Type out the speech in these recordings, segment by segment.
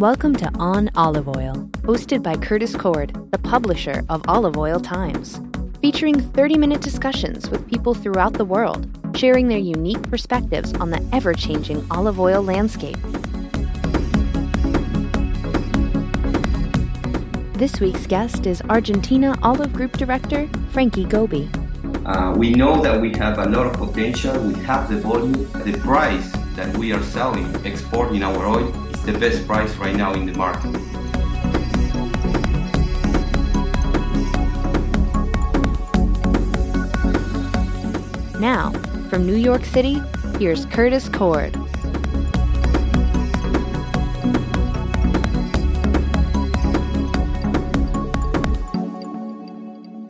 Welcome to On Olive Oil, hosted by Curtis Cord, the publisher of Olive Oil Times, featuring 30 minute discussions with people throughout the world, sharing their unique perspectives on the ever changing olive oil landscape. This week's guest is Argentina Olive Group Director Frankie Gobbee. Uh, we know that we have a lot of potential, we have the volume, the price that we are selling, exporting our oil the best price right now in the market. Now, from New York City, here's Curtis Cord.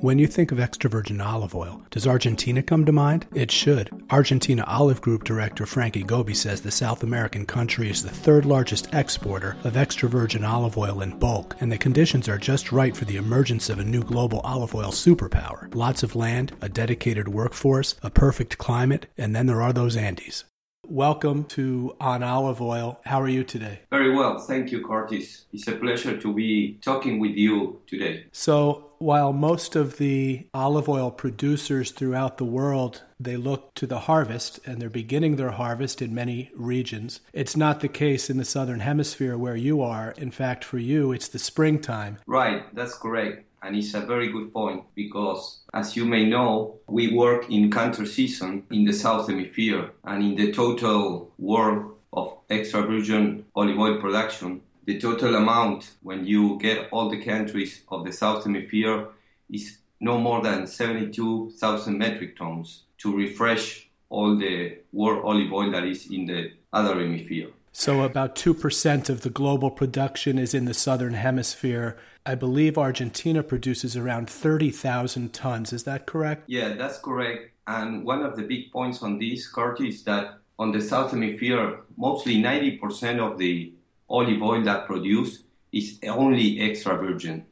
When you think of extra virgin olive oil, does Argentina come to mind? It should. Argentina Olive Group Director Frankie Gobbee says the South American country is the third largest exporter of extra virgin olive oil in bulk, and the conditions are just right for the emergence of a new global olive oil superpower. Lots of land, a dedicated workforce, a perfect climate, and then there are those Andes. Welcome to On Olive Oil. How are you today? Very well, thank you, Curtis. It's a pleasure to be talking with you today. So, while most of the olive oil producers throughout the world they look to the harvest and they're beginning their harvest in many regions. It's not the case in the southern hemisphere where you are. In fact for you it's the springtime. Right that's correct. And it's a very good point because as you may know we work in counter season in the south hemisphere and in the total world of extra virgin olive oil production the total amount when you get all the countries of the South Hemisphere is no more than 72,000 metric tons to refresh all the world olive oil that is in the other hemisphere. So, about 2% of the global production is in the southern hemisphere. I believe Argentina produces around 30,000 tons. Is that correct? Yeah, that's correct. And one of the big points on this, Kurt, is that on the south hemisphere, mostly 90% of the olive oil that produced is only extra virgin.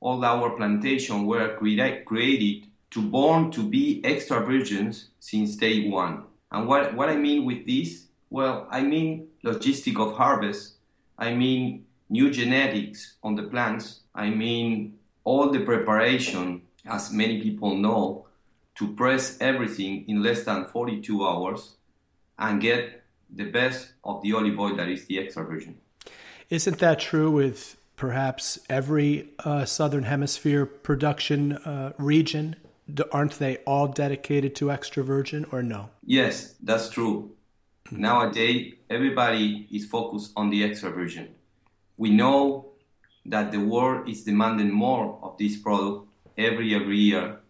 All our plantations were created to born to be extra virgins since day one. And what, what I mean with this? Well, I mean logistic of harvest. I mean new genetics on the plants. I mean all the preparation, as many people know, to press everything in less than 42 hours and get the best of the olive oil that is the extra virgin. Isn't that true with perhaps every uh, Southern Hemisphere production uh, region? Aren't they all dedicated to extra virgin or no? Yes, that's true. Nowadays, everybody is focused on the extra virgin. We know that the world is demanding more of this product every every year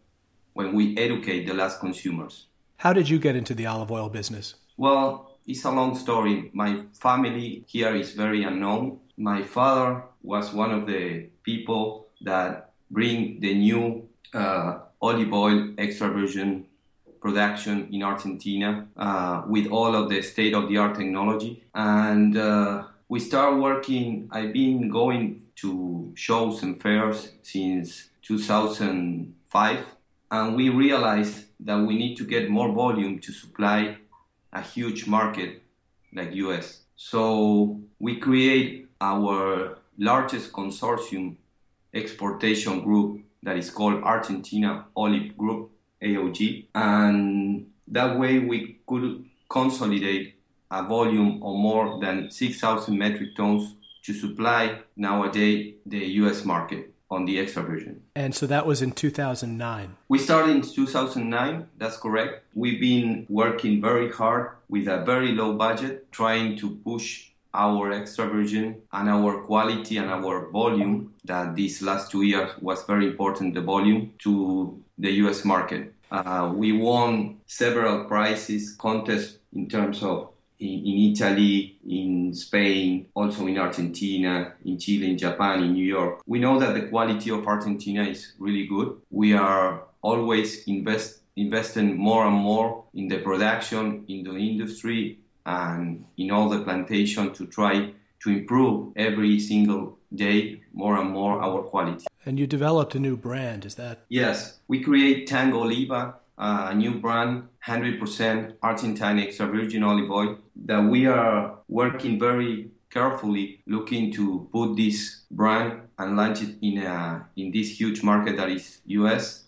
when we educate the last consumers. How did you get into the olive oil business? Well, it's a long story. My family here is very unknown. My father was one of the people that bring the new uh, olive oil extra virgin production in Argentina uh, with all of the state of the art technology. And uh, we start working, I've been going to shows and fairs since 2005. And we realized that we need to get more volume to supply a huge market like US. So we create our largest consortium exportation group that is called Argentina Olive Group AOG and that way we could consolidate a volume of more than 6,000 metric tons to supply nowadays the US market on the extra virgin. And so that was in 2009. We started in 2009, that's correct. We've been working very hard with a very low budget, trying to push our extra virgin and our quality and our volume that these last two years was very important the volume to the US market. Uh, we won several prizes, contests in terms of in, in Italy, in Spain, also in Argentina, in Chile, in Japan, in New York. We know that the quality of Argentina is really good. We are always invest, investing more and more in the production, in the industry, and in all the plantation to try to improve every single day more and more our quality. And you developed a new brand, is that? Yes, we create Tango Oliva, a new brand, 100% Argentine extra virgin olive oil that we are working very carefully looking to put this brand and launch it in a in this huge market that is US.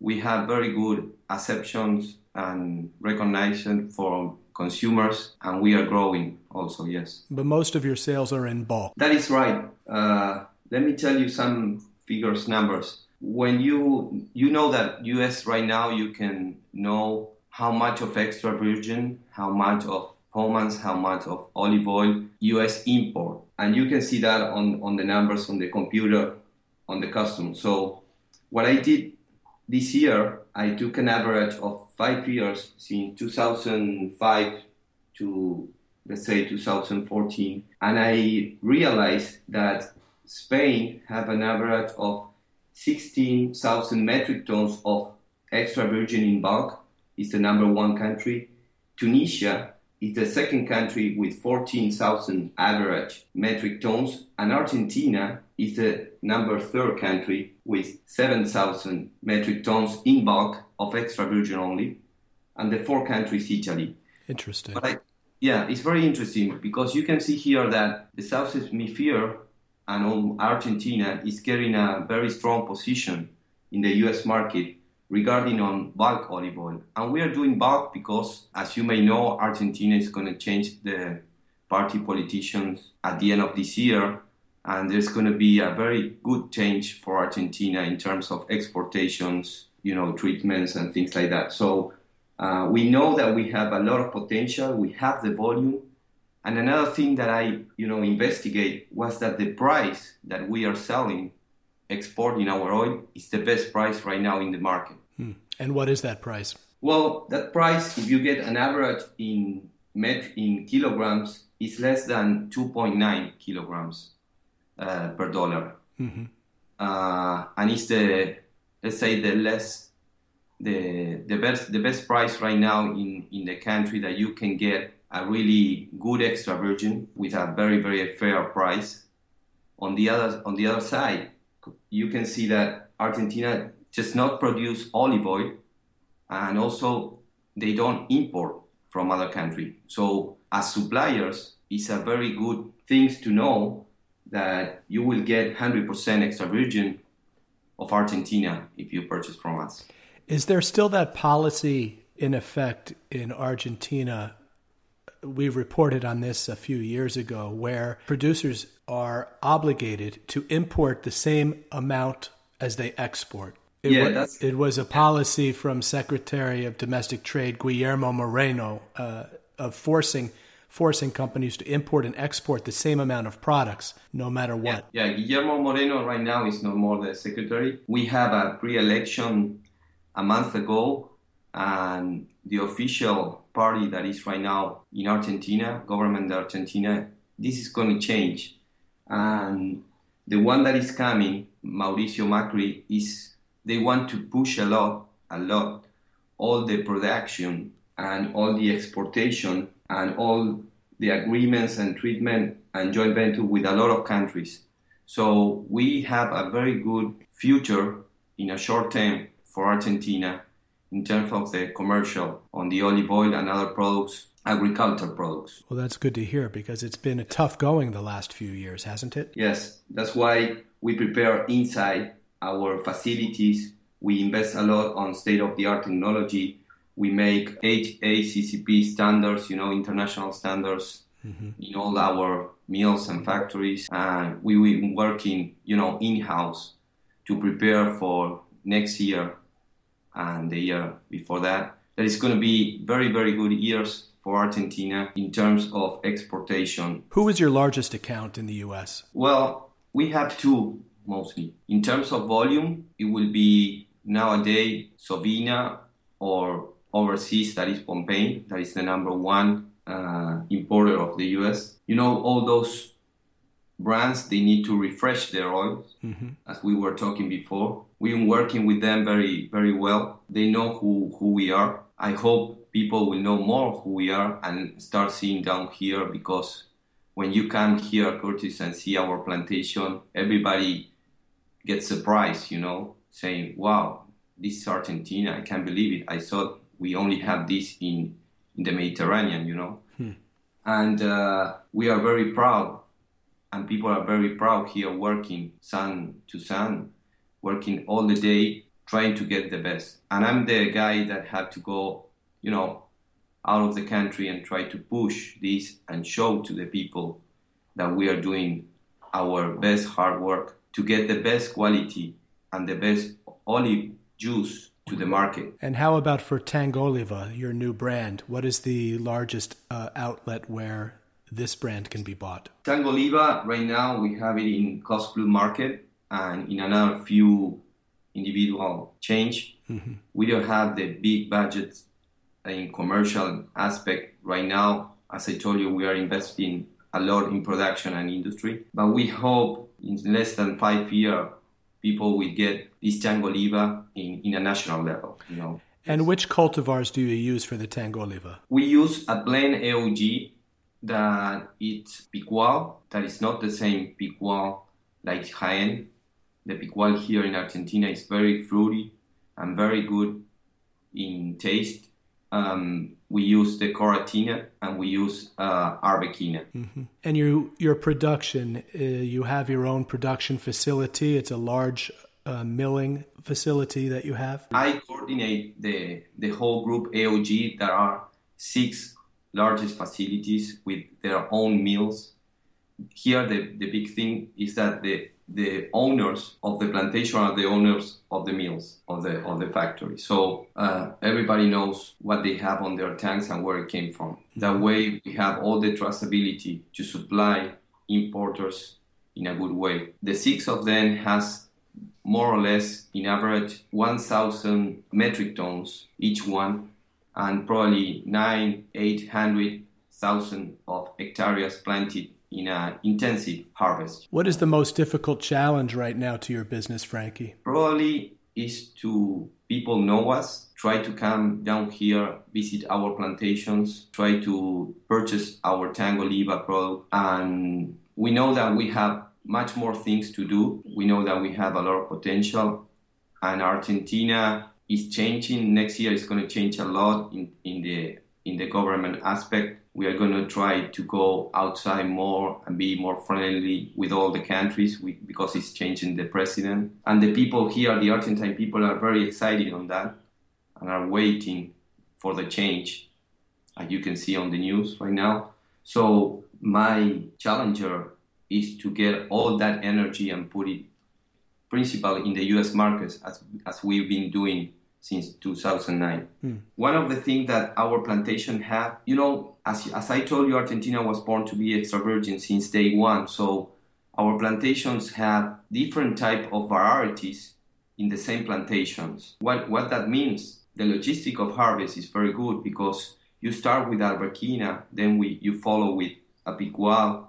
We have very good acceptance and recognition from consumers, and we are growing also. Yes. But most of your sales are in bulk. That is right. Uh, let me tell you some figures, numbers. When you you know that US right now, you can know how much of extra virgin, how much of Hellmann's, how much of olive oil US import. And you can see that on, on the numbers on the computer on the custom. So what I did this year, I took an average of five years since 2005 to let's say 2014, and I realized that Spain have an average of 16,000 metric tons of extra virgin in bulk. is the number one country. Tunisia is the second country with 14,000 average metric tons, and Argentina is the number third country with 7,000 metric tons in bulk of extra virgin only, and the fourth country is Italy. Interesting. But I, yeah, it's very interesting because you can see here that the South Hemisphere and Argentina is getting a very strong position in the U.S. market regarding on bulk olive oil. And we are doing bulk because, as you may know, Argentina is going to change the party politicians at the end of this year. And there's going to be a very good change for Argentina in terms of exportations, you know, treatments and things like that. So uh, we know that we have a lot of potential. We have the volume. And another thing that I, you know, investigate was that the price that we are selling exporting our oil is the best price right now in the market. Hmm. And what is that price? Well, that price, if you get an average in met in kilograms, is less than 2.9 kilograms uh, per dollar. Mm-hmm. Uh, and it's the let's say the less the the best the best price right now in in the country that you can get a really good extra virgin with a very very fair price. On the other on the other side, you can see that Argentina does not produce olive oil, and also they don't import from other country. So as suppliers, it's a very good thing to know that you will get 100% extra virgin of Argentina if you purchase from us. Is there still that policy in effect in Argentina we reported on this a few years ago where producers are obligated to import the same amount as they export. It, yeah, was, it was a policy from Secretary of Domestic Trade Guillermo Moreno uh, of forcing forcing companies to import and export the same amount of products no matter what. Yeah, yeah. Guillermo Moreno right now is no more the secretary. We have a pre-election a month ago and the official party that is right now in Argentina, government of Argentina, this is going to change. And the one that is coming, Mauricio Macri, is they want to push a lot, a lot, all the production and all the exportation and all the agreements and treatment and joint venture with a lot of countries. So we have a very good future in a short term for Argentina in terms of the commercial on the olive oil and other products, agricultural products. Well, that's good to hear because it's been a tough going the last few years, hasn't it? Yes, that's why we prepare inside our facilities. We invest a lot on state of the art technology. We make HACCP standards, you know, international standards mm-hmm. in all our mills and factories. And we will working, you know, in house to prepare for next year and the year before that. That is going to be very, very good years for Argentina in terms of exportation. Who is your largest account in the US? Well, we have two mostly. In terms of volume, it will be nowadays Sovena or overseas, that is Pompeii, that is the number one uh, importer of the US. You know, all those brands, they need to refresh their oils, mm-hmm. as we were talking before. We've been working with them very, very well. They know who, who we are. I hope people will know more who we are and start seeing down here because when you come here, Curtis, and see our plantation, everybody gets surprised, you know, saying, wow, this is Argentina. I can't believe it. I thought we only have this in, in the Mediterranean, you know. Hmm. And uh, we are very proud, and people are very proud here working sun to sun, working all the day, trying to get the best. And I'm the guy that had to go, you know, out of the country and try to push this and show to the people that we are doing our best hard work to get the best quality and the best olive juice to the market. And how about for Tangoliva, your new brand? What is the largest uh, outlet where this brand can be bought? Tango Tangoliva, right now we have it in Cost Blue Market and in another few individual change. Mm-hmm. We don't have the big budget in commercial aspect right now. As I told you, we are investing a lot in production and industry, but we hope in less than five years people will get this Tango Tangoliva in, in a national level, you know. And which cultivars do you use for the Tango Tangoliva? We use a blend AOG that it's Picual, that is not the same Picual like Jaén. The Picual here in Argentina is very fruity and very good in taste um, we use the Coratina and we use uh, Arbequina. Mm-hmm. And your your production, uh, you have your own production facility. It's a large uh, milling facility that you have. I coordinate the the whole group AOG. There are six largest facilities with their own mills. Here, the, the big thing is that the the owners of the plantation are the owners of the mills of the of the factory. So uh, everybody knows what they have on their tanks and where it came from. That way, we have all the traceability to supply importers in a good way. The six of them has more or less, in average, 1,000 metric tons each one, and probably nine, eight hundred thousand of hectares planted in an intensive harvest. What is the most difficult challenge right now to your business, Frankie? Probably is to people know us, try to come down here, visit our plantations, try to purchase our Tangoliva product. And we know that we have much more things to do. We know that we have a lot of potential. And Argentina is changing. Next year is going to change a lot in, in the in the government aspect we are going to try to go outside more and be more friendly with all the countries we, because it's changing the president. And the people here, the Argentine people, are very excited on that and are waiting for the change, as you can see on the news right now. So my challenger is to get all that energy and put it principally in the U.S. markets as, as we've been doing since 2009. Hmm. One of the things that our plantation have, you know, as, as I told you, Argentina was born to be extra virgin since day one. So our plantations have different type of varieties in the same plantations. What, what that means, the logistic of harvest is very good because you start with Arbequina, then we, you follow with a Picual,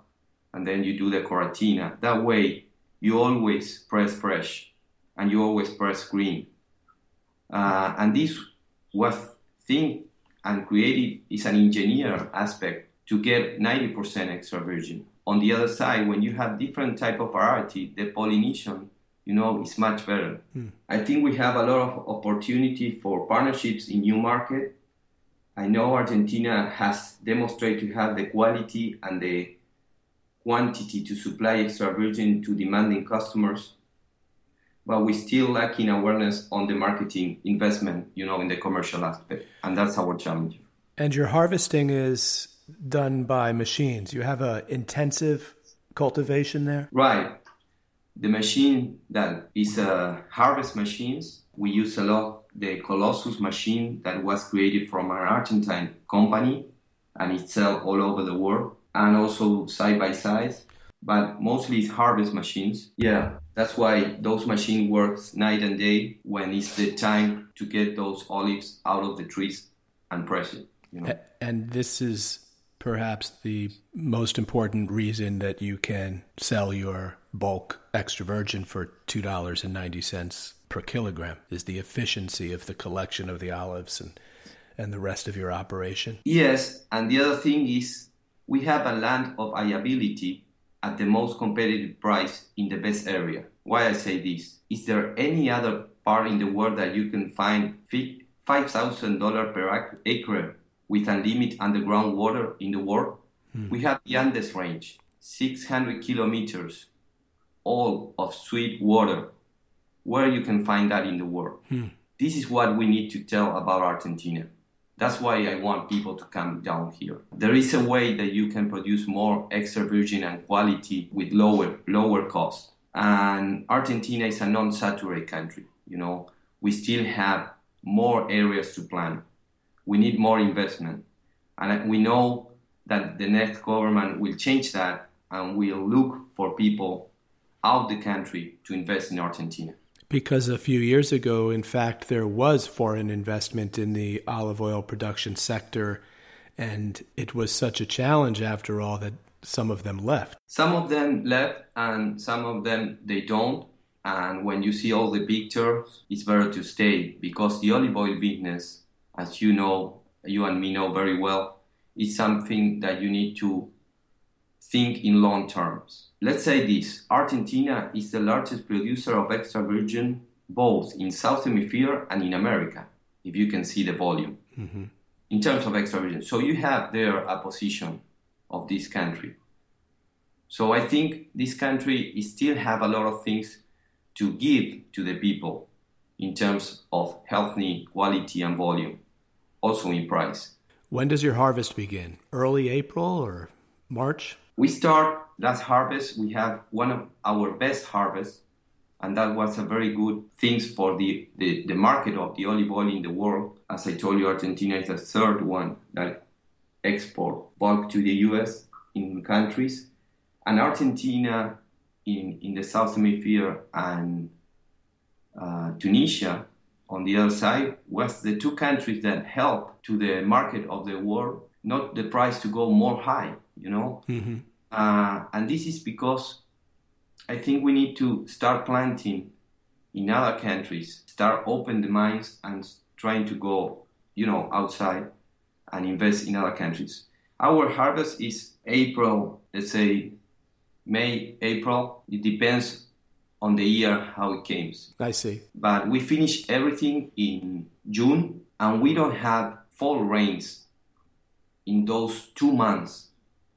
and then you do the Coratina. That way, you always press fresh and you always press green. Uh, and this was think and created is an engineer aspect to get 90% extra virgin. On the other side, when you have different type of variety, the pollination, you know, is much better. Hmm. I think we have a lot of opportunity for partnerships in new market. I know Argentina has demonstrated to have the quality and the quantity to supply extra virgin to demanding customers but we still lacking awareness on the marketing investment, you know, in the commercial aspect, and that's our challenge. And your harvesting is done by machines. You have a intensive cultivation there, right? The machine that is a harvest machines. We use a lot the Colossus machine that was created from an Argentine company, and it's sold all over the world, and also side by side. But mostly it's harvest machines. Yeah, that's why those machine works night and day when it's the time to get those olives out of the trees and press it. You know? And this is perhaps the most important reason that you can sell your bulk extra virgin for two dollars and ninety cents per kilogram is the efficiency of the collection of the olives and and the rest of your operation. Yes, and the other thing is we have a land of viability at the most competitive price in the best area. Why I say this? Is there any other part in the world that you can find $5,000 per acre with unlimited underground water in the world? Hmm. We have the Andes Range, 600 kilometers, all of sweet water. Where you can find that in the world. Hmm. This is what we need to tell about Argentina. That's why I want people to come down here. There is a way that you can produce more extra virgin and quality with lower lower cost. And Argentina is a non-saturated country. You know, we still have more areas to plant. We need more investment. And we know that the next government will change that and will look for people out the country to invest in Argentina. Because a few years ago, in fact, there was foreign investment in the olive oil production sector, and it was such a challenge after all that some of them left. Some of them left, and some of them they don't. And when you see all the pictures, it's better to stay because the olive oil business, as you know, you and me know very well, is something that you need to think in long terms. Let's say this Argentina is the largest producer of extra virgin both in South Hemisphere and in America, if you can see the volume mm-hmm. in terms of extra virgin. So you have there a position of this country. So I think this country still have a lot of things to give to the people in terms of healthy quality and volume, also in price. When does your harvest begin? Early April or March? We start last harvest. We have one of our best harvests, and that was a very good thing for the, the, the market of the olive oil in the world. As I told you, Argentina is the third one that export bulk to the U.S. in countries, and Argentina in, in the South Hemisphere and uh, Tunisia on the other side was the two countries that helped to the market of the world, not the price to go more high, you know. Mm-hmm. Uh, and this is because I think we need to start planting in other countries, start open the minds and trying to go, you know, outside and invest in other countries. Our harvest is April, let's say May, April. It depends on the year how it came. I see. But we finish everything in June, and we don't have fall rains in those two months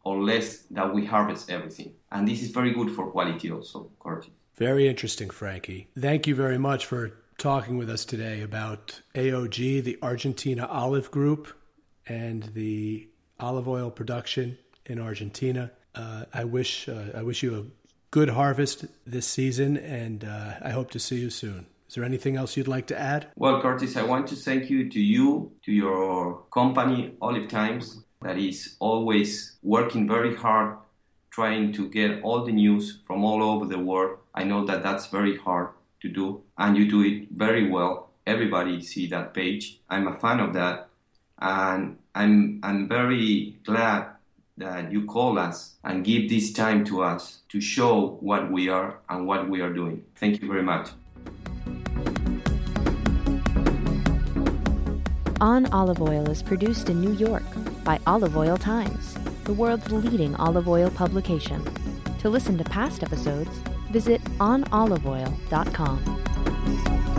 or less that we harvest everything. And this is very good for quality also, Curtis. Very interesting, Frankie. Thank you very much for talking with us today about AOG, the Argentina Olive Group, and the olive oil production in Argentina. Uh, I wish uh, I wish you a good harvest this season, and uh, I hope to see you soon. Is there anything else you'd like to add? Well, Curtis, I want to thank you to you, to your company, Olive Times, that is always working very hard, trying to get all the news from all over the world. I know that that's very hard to do, and you do it very well. Everybody see that page. I'm a fan of that, and I'm I'm very glad that you call us and give this time to us to show what we are and what we are doing. Thank you very much. On Olive Oil is produced in New York by Olive Oil Times, the world's leading olive oil publication. To listen to past episodes, visit onoliveoil.com.